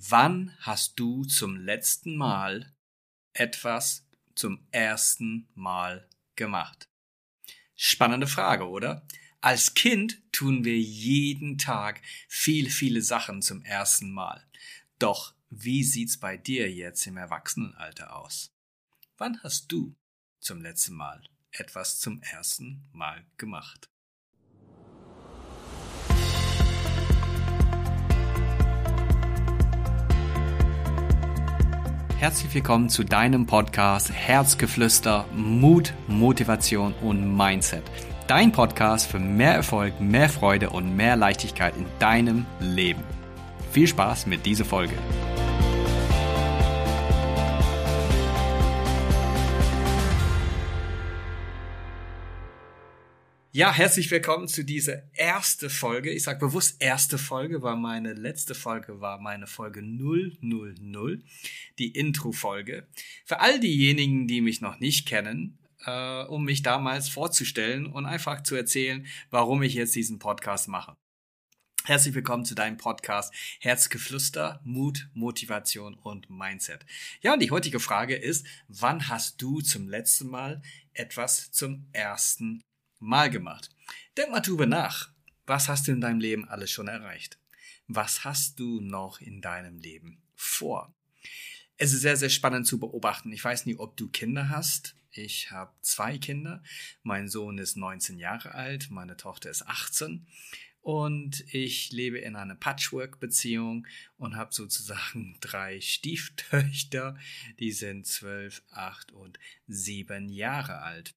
Wann hast du zum letzten Mal etwas zum ersten Mal gemacht? Spannende Frage, oder? Als Kind tun wir jeden Tag viele, viele Sachen zum ersten Mal. Doch wie sieht's bei dir jetzt im Erwachsenenalter aus? Wann hast du zum letzten Mal etwas zum ersten Mal gemacht? Herzlich willkommen zu deinem Podcast Herzgeflüster, Mut, Motivation und Mindset. Dein Podcast für mehr Erfolg, mehr Freude und mehr Leichtigkeit in deinem Leben. Viel Spaß mit dieser Folge. Ja, herzlich willkommen zu dieser erste Folge. Ich sage bewusst erste Folge, weil meine letzte Folge war meine Folge 000, die Intro-Folge. Für all diejenigen, die mich noch nicht kennen, äh, um mich damals vorzustellen und einfach zu erzählen, warum ich jetzt diesen Podcast mache. Herzlich willkommen zu deinem Podcast Herzgeflüster, Mut, Motivation und Mindset. Ja, und die heutige Frage ist, wann hast du zum letzten Mal etwas zum ersten Mal gemacht. Denk mal drüber nach. Was hast du in deinem Leben alles schon erreicht? Was hast du noch in deinem Leben vor? Es ist sehr, sehr spannend zu beobachten. Ich weiß nicht, ob du Kinder hast. Ich habe zwei Kinder. Mein Sohn ist 19 Jahre alt, meine Tochter ist 18 und ich lebe in einer Patchwork-Beziehung und habe sozusagen drei Stieftöchter, die sind 12, 8 und 7 Jahre alt.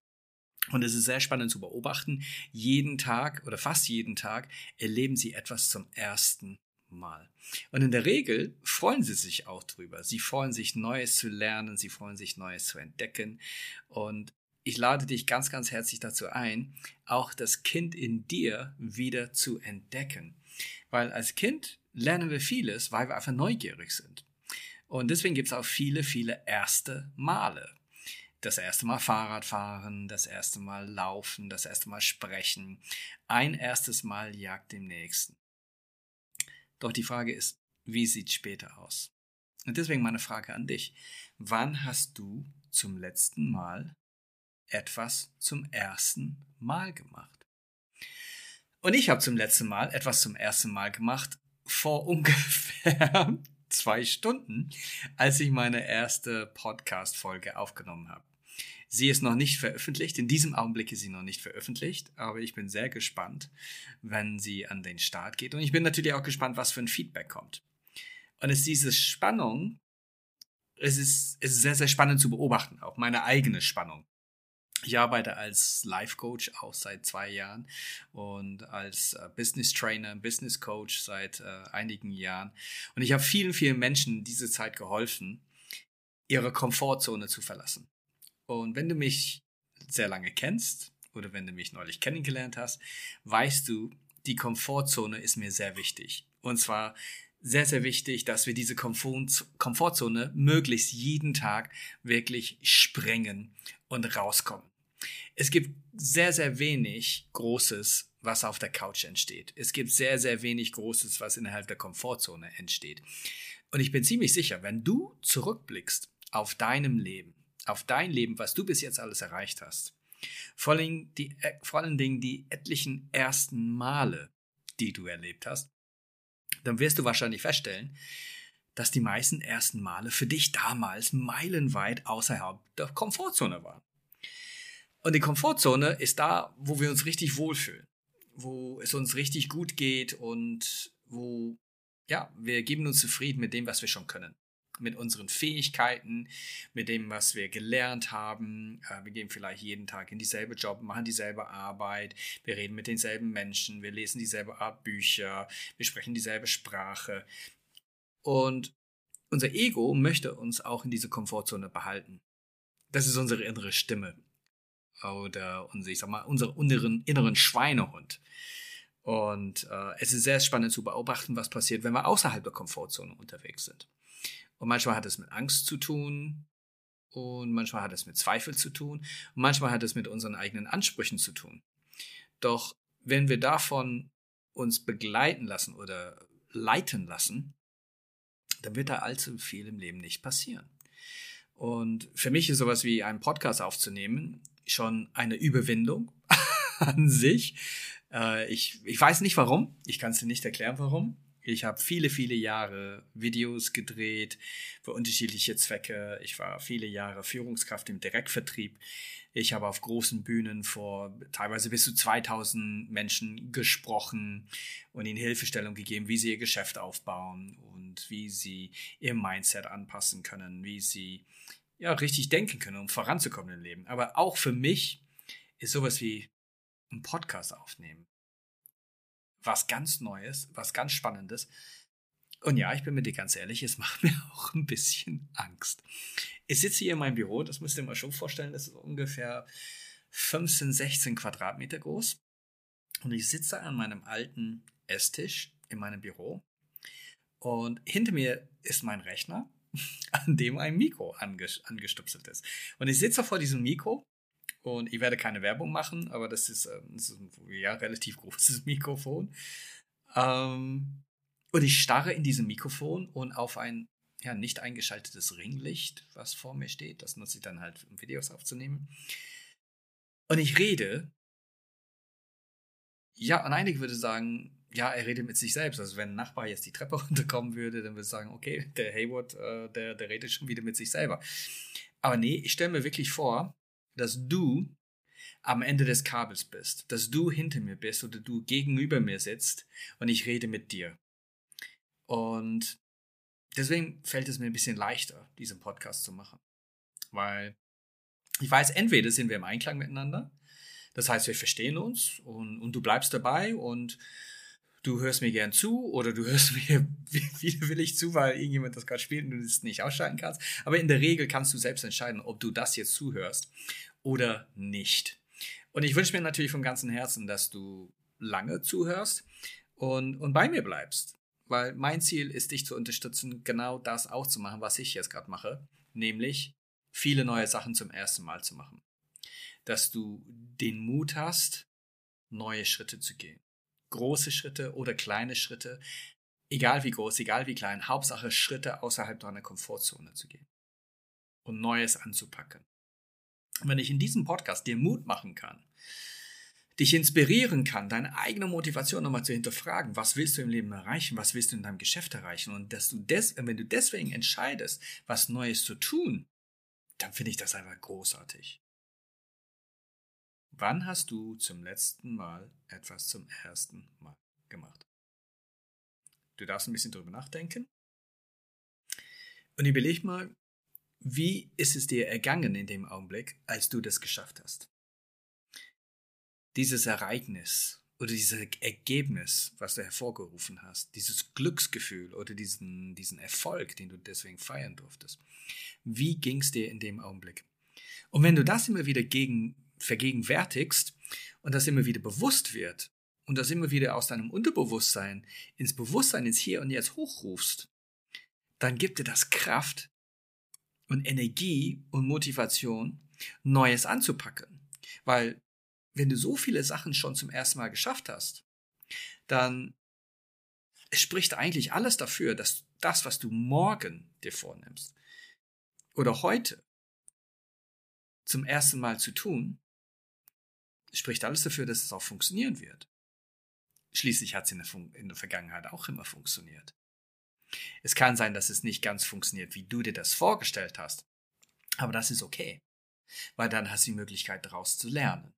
Und es ist sehr spannend zu beobachten. Jeden Tag oder fast jeden Tag erleben sie etwas zum ersten Mal. Und in der Regel freuen sie sich auch drüber. Sie freuen sich, Neues zu lernen. Sie freuen sich, Neues zu entdecken. Und ich lade dich ganz, ganz herzlich dazu ein, auch das Kind in dir wieder zu entdecken. Weil als Kind lernen wir vieles, weil wir einfach neugierig sind. Und deswegen gibt es auch viele, viele erste Male das erste Mal Fahrrad fahren, das erste Mal laufen, das erste Mal sprechen. Ein erstes Mal jagt dem nächsten. Doch die Frage ist, wie sieht später aus? Und deswegen meine Frage an dich. Wann hast du zum letzten Mal etwas zum ersten Mal gemacht? Und ich habe zum letzten Mal etwas zum ersten Mal gemacht vor ungefähr zwei Stunden, als ich meine erste Podcast-Folge aufgenommen habe. Sie ist noch nicht veröffentlicht. In diesem Augenblick ist sie noch nicht veröffentlicht, aber ich bin sehr gespannt, wenn sie an den Start geht. Und ich bin natürlich auch gespannt, was für ein Feedback kommt. Und es ist diese Spannung, es ist, es ist sehr, sehr spannend zu beobachten, auch meine eigene Spannung. Ich arbeite als Life Coach auch seit zwei Jahren und als äh, Business Trainer, Business Coach seit äh, einigen Jahren. Und ich habe vielen, vielen Menschen diese Zeit geholfen, ihre Komfortzone zu verlassen. Und wenn du mich sehr lange kennst oder wenn du mich neulich kennengelernt hast, weißt du, die Komfortzone ist mir sehr wichtig. Und zwar sehr, sehr wichtig, dass wir diese Komfortzone möglichst jeden Tag wirklich sprengen und rauskommen. Es gibt sehr, sehr wenig Großes, was auf der Couch entsteht. Es gibt sehr, sehr wenig Großes, was innerhalb der Komfortzone entsteht. Und ich bin ziemlich sicher, wenn du zurückblickst auf deinem Leben, auf dein Leben, was du bis jetzt alles erreicht hast. Vor allen, die, äh, vor allen Dingen die etlichen ersten Male, die du erlebt hast, dann wirst du wahrscheinlich feststellen, dass die meisten ersten Male für dich damals meilenweit außerhalb der Komfortzone waren. Und die Komfortzone ist da, wo wir uns richtig wohlfühlen, wo es uns richtig gut geht und wo, ja, wir geben uns zufrieden mit dem, was wir schon können mit unseren Fähigkeiten, mit dem, was wir gelernt haben. Äh, wir gehen vielleicht jeden Tag in dieselbe Job, machen dieselbe Arbeit, wir reden mit denselben Menschen, wir lesen dieselbe Art Bücher, wir sprechen dieselbe Sprache. Und unser Ego möchte uns auch in diese Komfortzone behalten. Das ist unsere innere Stimme. Oder unser, ich sag mal, unseren inneren, inneren Schweinehund. Und äh, es ist sehr spannend zu beobachten, was passiert, wenn wir außerhalb der Komfortzone unterwegs sind. Und manchmal hat es mit Angst zu tun und manchmal hat es mit Zweifel zu tun und manchmal hat es mit unseren eigenen Ansprüchen zu tun. Doch wenn wir davon uns begleiten lassen oder leiten lassen, dann wird da allzu viel im Leben nicht passieren. Und für mich ist sowas wie einen Podcast aufzunehmen schon eine Überwindung an sich. Äh, ich, ich weiß nicht warum. Ich kann es dir nicht erklären, warum. Ich habe viele, viele Jahre Videos gedreht für unterschiedliche Zwecke. Ich war viele Jahre Führungskraft im Direktvertrieb. Ich habe auf großen Bühnen vor teilweise bis zu 2000 Menschen gesprochen und ihnen Hilfestellung gegeben, wie sie ihr Geschäft aufbauen und wie sie ihr Mindset anpassen können, wie sie ja richtig denken können, um voranzukommen im Leben. Aber auch für mich ist sowas wie ein Podcast aufnehmen was ganz Neues, was ganz Spannendes. Und ja, ich bin mit dir ganz ehrlich, es macht mir auch ein bisschen Angst. Ich sitze hier in meinem Büro, das müsst ihr mal schon vorstellen, das ist ungefähr 15, 16 Quadratmeter groß. Und ich sitze an meinem alten Esstisch in meinem Büro. Und hinter mir ist mein Rechner, an dem ein Mikro angestupselt ist. Und ich sitze vor diesem Mikro und ich werde keine Werbung machen, aber das ist, ähm, das ist ein ja, relativ großes Mikrofon. Ähm, und ich starre in diesem Mikrofon und auf ein ja, nicht eingeschaltetes Ringlicht, was vor mir steht. Das nutze ich dann halt, um Videos aufzunehmen. Und ich rede. Ja, und einige würde sagen, ja, er redet mit sich selbst. Also wenn ein Nachbar jetzt die Treppe runterkommen würde, dann würde ich sagen, okay, der Hayward, äh, der, der redet schon wieder mit sich selber. Aber nee, ich stelle mir wirklich vor, dass du am Ende des Kabels bist, dass du hinter mir bist oder du gegenüber mir sitzt und ich rede mit dir. Und deswegen fällt es mir ein bisschen leichter, diesen Podcast zu machen. Weil ich weiß, entweder sind wir im Einklang miteinander, das heißt, wir verstehen uns und, und du bleibst dabei und du hörst mir gern zu oder du hörst mir widerwillig zu, weil irgendjemand das gerade spielt und du es nicht ausschalten kannst. Aber in der Regel kannst du selbst entscheiden, ob du das jetzt zuhörst oder nicht. Und ich wünsche mir natürlich von ganzem Herzen, dass du lange zuhörst und, und bei mir bleibst. Weil mein Ziel ist, dich zu unterstützen, genau das auch zu machen, was ich jetzt gerade mache, nämlich viele neue Sachen zum ersten Mal zu machen. Dass du den Mut hast, neue Schritte zu gehen. Große Schritte oder kleine Schritte, egal wie groß, egal wie klein, Hauptsache Schritte außerhalb deiner Komfortzone zu gehen und Neues anzupacken wenn ich in diesem Podcast dir Mut machen kann, dich inspirieren kann, deine eigene Motivation nochmal zu hinterfragen, was willst du im Leben erreichen, was willst du in deinem Geschäft erreichen und dass du des, wenn du deswegen entscheidest, was Neues zu tun, dann finde ich das einfach großartig. Wann hast du zum letzten Mal etwas zum ersten Mal gemacht? Du darfst ein bisschen drüber nachdenken und überleg mal, wie ist es dir ergangen in dem Augenblick, als du das geschafft hast? Dieses Ereignis oder dieses Ergebnis, was du hervorgerufen hast, dieses Glücksgefühl oder diesen, diesen Erfolg, den du deswegen feiern durftest. Wie ging es dir in dem Augenblick? Und wenn du das immer wieder gegen, vergegenwärtigst und das immer wieder bewusst wird und das immer wieder aus deinem Unterbewusstsein ins Bewusstsein, ins Hier und Jetzt hochrufst, dann gibt dir das Kraft, und Energie und Motivation, Neues anzupacken. Weil wenn du so viele Sachen schon zum ersten Mal geschafft hast, dann spricht eigentlich alles dafür, dass das, was du morgen dir vornimmst oder heute zum ersten Mal zu tun, spricht alles dafür, dass es auch funktionieren wird. Schließlich hat es in, in der Vergangenheit auch immer funktioniert. Es kann sein, dass es nicht ganz funktioniert, wie du dir das vorgestellt hast. Aber das ist okay, weil dann hast du die Möglichkeit, daraus zu lernen.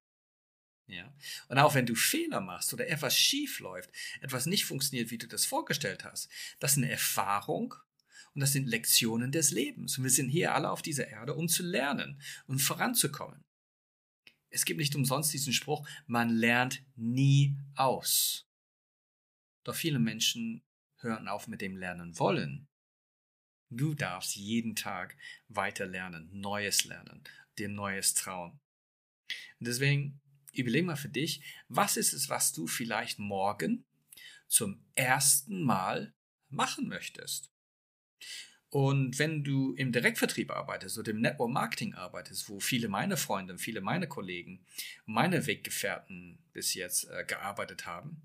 Ja? Und auch wenn du Fehler machst oder etwas schief läuft, etwas nicht funktioniert, wie du das vorgestellt hast, das ist eine Erfahrung und das sind Lektionen des Lebens. Und wir sind hier alle auf dieser Erde, um zu lernen und voranzukommen. Es gibt nicht umsonst diesen Spruch, man lernt nie aus. Doch viele Menschen hören auf mit dem Lernen wollen. Du darfst jeden Tag weiter lernen, Neues lernen, dir Neues trauen. Und deswegen überleg mal für dich, was ist es, was du vielleicht morgen zum ersten Mal machen möchtest? Und wenn du im Direktvertrieb arbeitest oder im Network Marketing arbeitest, wo viele meiner Freunde, viele meiner Kollegen, meine Weggefährten bis jetzt äh, gearbeitet haben,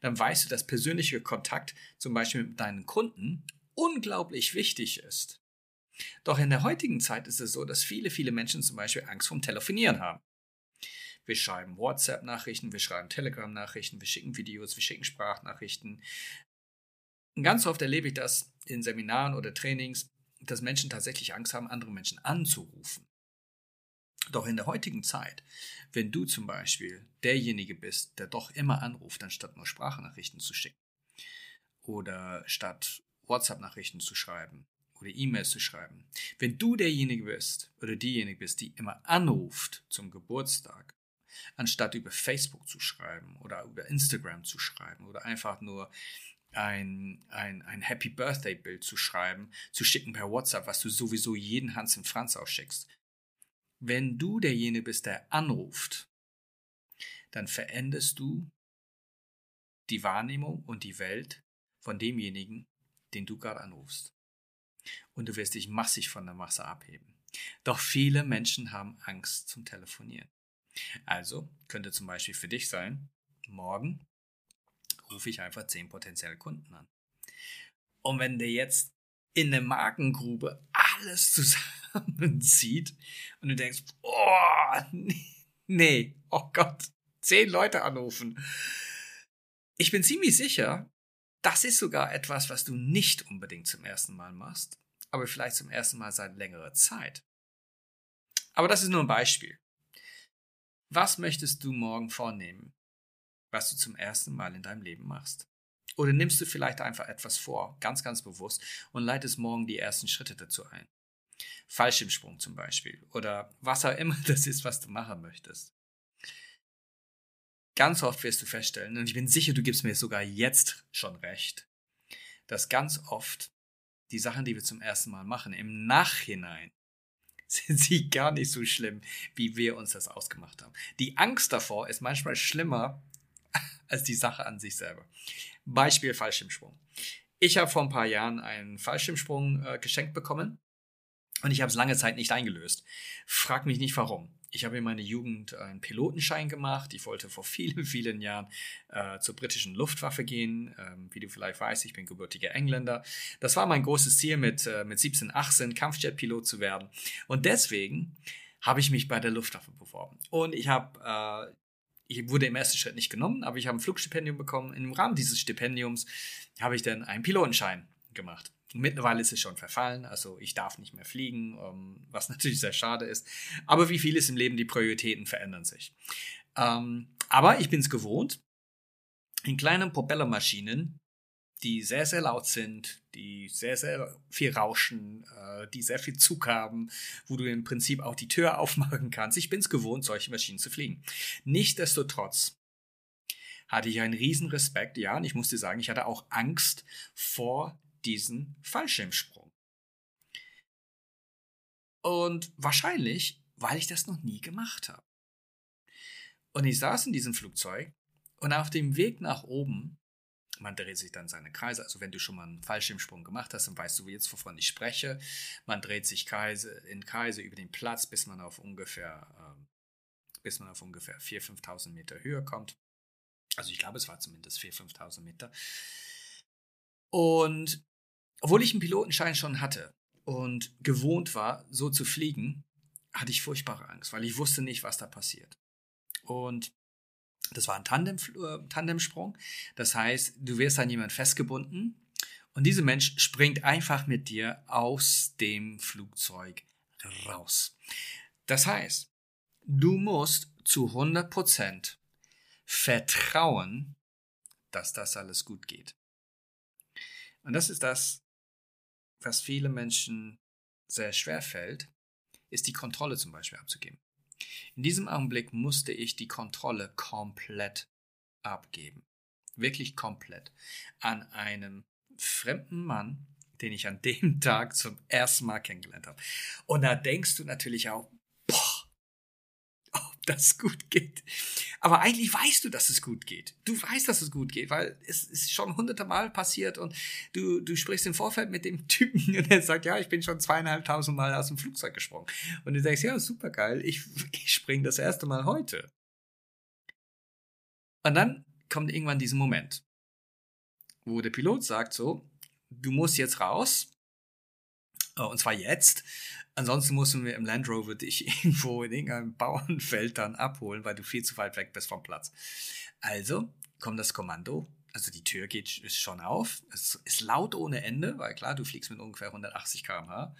dann weißt du, dass persönlicher Kontakt zum Beispiel mit deinen Kunden unglaublich wichtig ist. Doch in der heutigen Zeit ist es so, dass viele, viele Menschen zum Beispiel Angst vorm Telefonieren haben. Wir schreiben WhatsApp-Nachrichten, wir schreiben Telegram-Nachrichten, wir schicken Videos, wir schicken Sprachnachrichten. Und ganz oft erlebe ich das in Seminaren oder Trainings, dass Menschen tatsächlich Angst haben, andere Menschen anzurufen. Doch in der heutigen Zeit, wenn du zum Beispiel derjenige bist, der doch immer anruft, anstatt nur Sprachnachrichten zu schicken oder statt WhatsApp-Nachrichten zu schreiben oder E-Mails zu schreiben, wenn du derjenige bist oder diejenige bist, die immer anruft zum Geburtstag, anstatt über Facebook zu schreiben oder über Instagram zu schreiben oder einfach nur ein, ein, ein Happy Birthday Bild zu schreiben, zu schicken per WhatsApp, was du sowieso jeden Hans im Franz ausschickst. Wenn du derjenige bist, der anruft, dann veränderst du die Wahrnehmung und die Welt von demjenigen, den du gerade anrufst. Und du wirst dich massig von der Masse abheben. Doch viele Menschen haben Angst zum Telefonieren. Also könnte zum Beispiel für dich sein, morgen rufe ich einfach zehn potenzielle Kunden an. Und wenn der jetzt in der Magengrube alles zusammenzieht und du denkst, oh, nee, oh Gott, zehn Leute anrufen. Ich bin ziemlich sicher, das ist sogar etwas, was du nicht unbedingt zum ersten Mal machst, aber vielleicht zum ersten Mal seit längerer Zeit. Aber das ist nur ein Beispiel. Was möchtest du morgen vornehmen, was du zum ersten Mal in deinem Leben machst? Oder nimmst du vielleicht einfach etwas vor, ganz, ganz bewusst, und leitest morgen die ersten Schritte dazu ein? Fallschirmsprung zum Beispiel. Oder was auch immer das ist, was du machen möchtest. Ganz oft wirst du feststellen, und ich bin sicher, du gibst mir sogar jetzt schon recht, dass ganz oft die Sachen, die wir zum ersten Mal machen, im Nachhinein sind sie gar nicht so schlimm, wie wir uns das ausgemacht haben. Die Angst davor ist manchmal schlimmer als die Sache an sich selber. Beispiel Fallschirmsprung. Ich habe vor ein paar Jahren einen Fallschirmsprung äh, geschenkt bekommen und ich habe es lange Zeit nicht eingelöst. Frag mich nicht warum. Ich habe in meiner Jugend einen Pilotenschein gemacht. Ich wollte vor vielen, vielen Jahren äh, zur britischen Luftwaffe gehen. Ähm, wie du vielleicht weißt, ich bin gebürtiger Engländer. Das war mein großes Ziel, mit, äh, mit 17, 18 Kampfjetpilot zu werden. Und deswegen habe ich mich bei der Luftwaffe beworben. Und ich habe äh, ich wurde im ersten Schritt nicht genommen, aber ich habe ein Flugstipendium bekommen. Im Rahmen dieses Stipendiums habe ich dann einen Pilotenschein gemacht. Mittlerweile ist es schon verfallen, also ich darf nicht mehr fliegen, ähm, was natürlich sehr schade ist. Aber wie vieles im Leben, die Prioritäten verändern sich. Ähm, aber ich bin es gewohnt, in kleinen Propellermaschinen, die sehr, sehr laut sind, die sehr, sehr viel rauschen, äh, die sehr viel Zug haben, wo du im Prinzip auch die Tür aufmachen kannst. Ich bin es gewohnt, solche Maschinen zu fliegen. Nichtsdestotrotz hatte ich einen riesen Respekt, ja, und ich musste sagen, ich hatte auch Angst vor diesen Fallschirmsprung. Und wahrscheinlich, weil ich das noch nie gemacht habe. Und ich saß in diesem Flugzeug und auf dem Weg nach oben, man dreht sich dann seine Kreise, also wenn du schon mal einen Fallschirmsprung gemacht hast, dann weißt du jetzt, wovon ich spreche. Man dreht sich Kreise, in Kreise über den Platz, bis man auf ungefähr, äh, bis man auf ungefähr 4.000, 5.000 Meter Höhe kommt. Also ich glaube, es war zumindest 4.000, 5.000 Meter. Und obwohl ich einen Pilotenschein schon hatte und gewohnt war, so zu fliegen, hatte ich furchtbare Angst, weil ich wusste nicht, was da passiert. Und das war ein Tandem, äh, Tandemsprung. Das heißt, du wirst an jemand festgebunden und dieser Mensch springt einfach mit dir aus dem Flugzeug raus. Das heißt, du musst zu 100% vertrauen, dass das alles gut geht. Und das ist das, was viele Menschen sehr schwer fällt, ist die Kontrolle zum Beispiel abzugeben. In diesem Augenblick musste ich die Kontrolle komplett abgeben. Wirklich komplett. An einem fremden Mann, den ich an dem Tag zum ersten Mal kennengelernt habe. Und da denkst du natürlich auch, das gut geht. Aber eigentlich weißt du, dass es gut geht. Du weißt, dass es gut geht, weil es ist schon hunderte Mal passiert und du, du sprichst im Vorfeld mit dem Typen und er sagt, ja, ich bin schon zweieinhalbtausend Mal aus dem Flugzeug gesprungen. Und du denkst, ja, super geil, ich, ich springe das erste Mal heute. Und dann kommt irgendwann dieser Moment, wo der Pilot sagt so, du musst jetzt raus. Oh, und zwar jetzt. Ansonsten müssen wir im Land Rover dich irgendwo in irgendeinem Bauernfeld dann abholen, weil du viel zu weit weg bist vom Platz. Also kommt das Kommando. Also die Tür geht ist schon auf. Es ist laut ohne Ende, weil klar, du fliegst mit ungefähr 180 km/h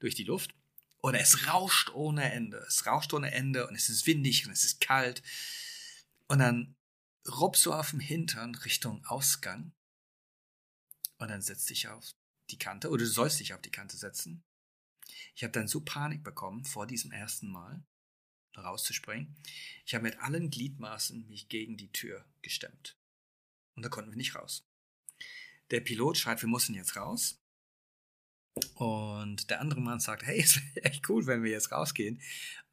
durch die Luft. Oder es rauscht ohne Ende. Es rauscht ohne Ende und es ist windig und es ist kalt. Und dann robbst du auf dem Hintern Richtung Ausgang. Und dann setzt dich auf die Kante oder du sollst dich auf die Kante setzen. Ich habe dann so Panik bekommen vor diesem ersten Mal rauszuspringen. Ich habe mit allen Gliedmaßen mich gegen die Tür gestemmt. Und da konnten wir nicht raus. Der Pilot schreit, wir müssen jetzt raus. Und der andere Mann sagt, hey, es wäre echt cool, wenn wir jetzt rausgehen.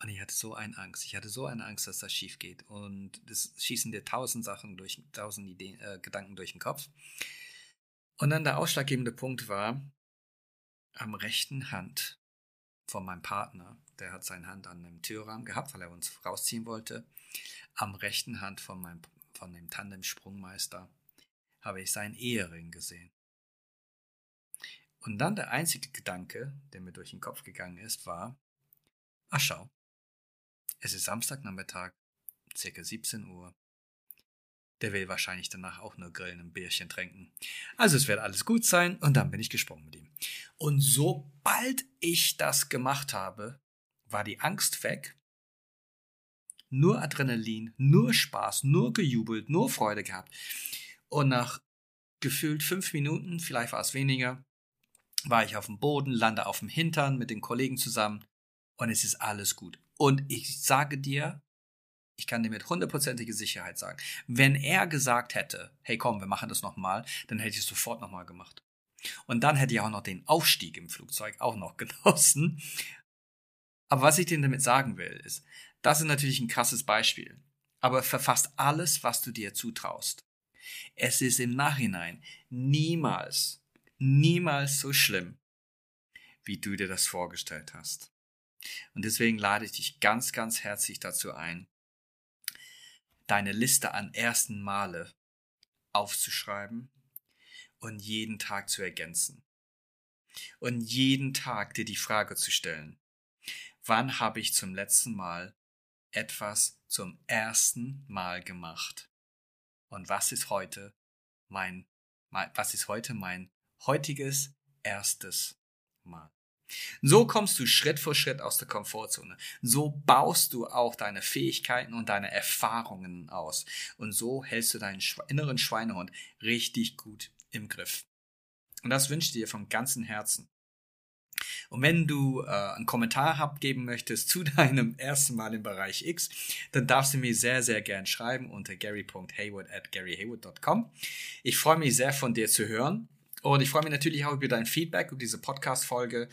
Und ich hatte so eine Angst. Ich hatte so eine Angst, dass das schief geht. Und das schießen dir tausend Sachen durch, tausend Ideen, äh, Gedanken durch den Kopf. Und dann der ausschlaggebende Punkt war, am rechten Hand von meinem Partner, der hat seine Hand an dem Türrahmen gehabt, weil er uns rausziehen wollte, am rechten Hand von, meinem, von dem Tandem-Sprungmeister habe ich seinen Ehering gesehen. Und dann der einzige Gedanke, der mir durch den Kopf gegangen ist, war, ach schau, es ist Samstagnachmittag, circa 17 Uhr, der will wahrscheinlich danach auch nur grillen und Bierchen trinken. Also es wird alles gut sein und dann bin ich gesprungen mit ihm. Und sobald ich das gemacht habe, war die Angst weg. Nur Adrenalin, nur Spaß, nur gejubelt, nur Freude gehabt. Und nach gefühlt fünf Minuten, vielleicht war es weniger, war ich auf dem Boden, lande auf dem Hintern mit den Kollegen zusammen und es ist alles gut. Und ich sage dir, ich kann dir mit hundertprozentiger Sicherheit sagen, wenn er gesagt hätte, hey komm, wir machen das nochmal, dann hätte ich es sofort nochmal gemacht. Und dann hätte ich auch noch den Aufstieg im Flugzeug auch noch genossen. Aber was ich dir damit sagen will, ist, das ist natürlich ein krasses Beispiel. Aber verfasst alles, was du dir zutraust. Es ist im Nachhinein niemals, niemals so schlimm, wie du dir das vorgestellt hast. Und deswegen lade ich dich ganz, ganz herzlich dazu ein, deine Liste an ersten Male aufzuschreiben und jeden Tag zu ergänzen. Und jeden Tag dir die Frage zu stellen, wann habe ich zum letzten Mal etwas zum ersten Mal gemacht? Und was ist heute mein, was ist heute mein heutiges erstes Mal? So kommst du Schritt für Schritt aus der Komfortzone. So baust du auch deine Fähigkeiten und deine Erfahrungen aus. Und so hältst du deinen inneren Schweinehund richtig gut im Griff. Und das wünsche ich dir von ganzem Herzen. Und wenn du äh, einen Kommentar abgeben möchtest zu deinem ersten Mal im Bereich X, dann darfst du mir sehr, sehr gern schreiben unter gary.hayward at garyhayward.com. Ich freue mich sehr von dir zu hören und ich freue mich natürlich auch über dein Feedback, über diese Podcast-Folge,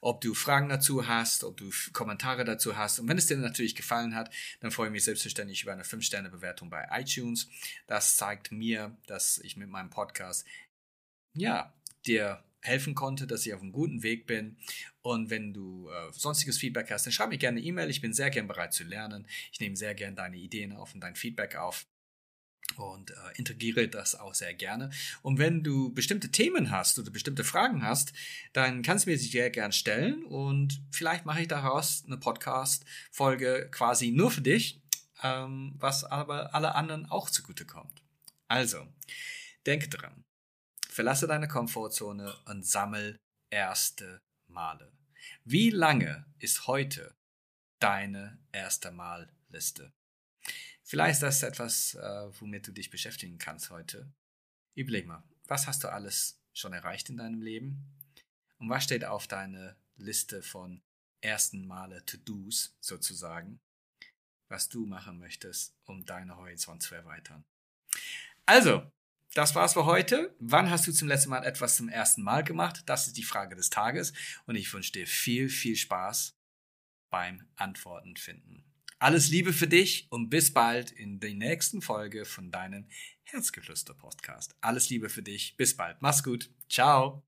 ob du Fragen dazu hast, ob du Kommentare dazu hast. Und wenn es dir natürlich gefallen hat, dann freue ich mich selbstverständlich über eine 5-Sterne-Bewertung bei iTunes. Das zeigt mir, dass ich mit meinem Podcast, ja, dir helfen konnte, dass ich auf einem guten Weg bin. Und wenn du äh, sonstiges Feedback hast, dann schreib mir gerne eine E-Mail. Ich bin sehr gern bereit zu lernen. Ich nehme sehr gern deine Ideen auf und dein Feedback auf und äh, integriere das auch sehr gerne. Und wenn du bestimmte Themen hast oder bestimmte Fragen hast, dann kannst du mir sie sehr gern stellen und vielleicht mache ich daraus eine Podcast-Folge quasi nur für dich, ähm, was aber alle anderen auch zugutekommt. Also, denke dran, verlasse deine Komfortzone und sammel erste Male. Wie lange ist heute deine erste Mal-Liste? Vielleicht ist das etwas, äh, womit du dich beschäftigen kannst heute. Überleg mal, was hast du alles schon erreicht in deinem Leben? Und was steht auf deiner Liste von ersten Male To-Dos sozusagen, was du machen möchtest, um deine Horizont zu erweitern? Also, das war's für heute. Wann hast du zum letzten Mal etwas zum ersten Mal gemacht? Das ist die Frage des Tages und ich wünsche dir viel, viel Spaß beim Antworten finden. Alles Liebe für dich und bis bald in der nächsten Folge von deinem Herzgeflüster Podcast. Alles Liebe für dich. Bis bald. Mach's gut. Ciao.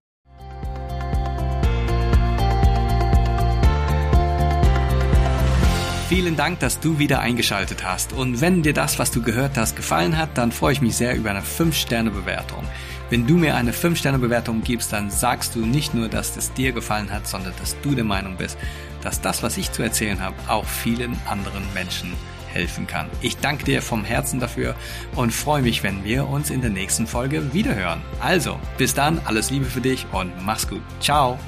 vielen Dank, dass du wieder eingeschaltet hast. Und wenn dir das, was du gehört hast, gefallen hat, dann freue ich mich sehr über eine 5-Sterne-Bewertung. Wenn du mir eine 5-Sterne-Bewertung gibst, dann sagst du nicht nur, dass es dir gefallen hat, sondern dass du der Meinung bist, dass das, was ich zu erzählen habe, auch vielen anderen Menschen helfen kann. Ich danke dir vom Herzen dafür und freue mich, wenn wir uns in der nächsten Folge wiederhören. Also, bis dann, alles Liebe für dich und mach's gut. Ciao.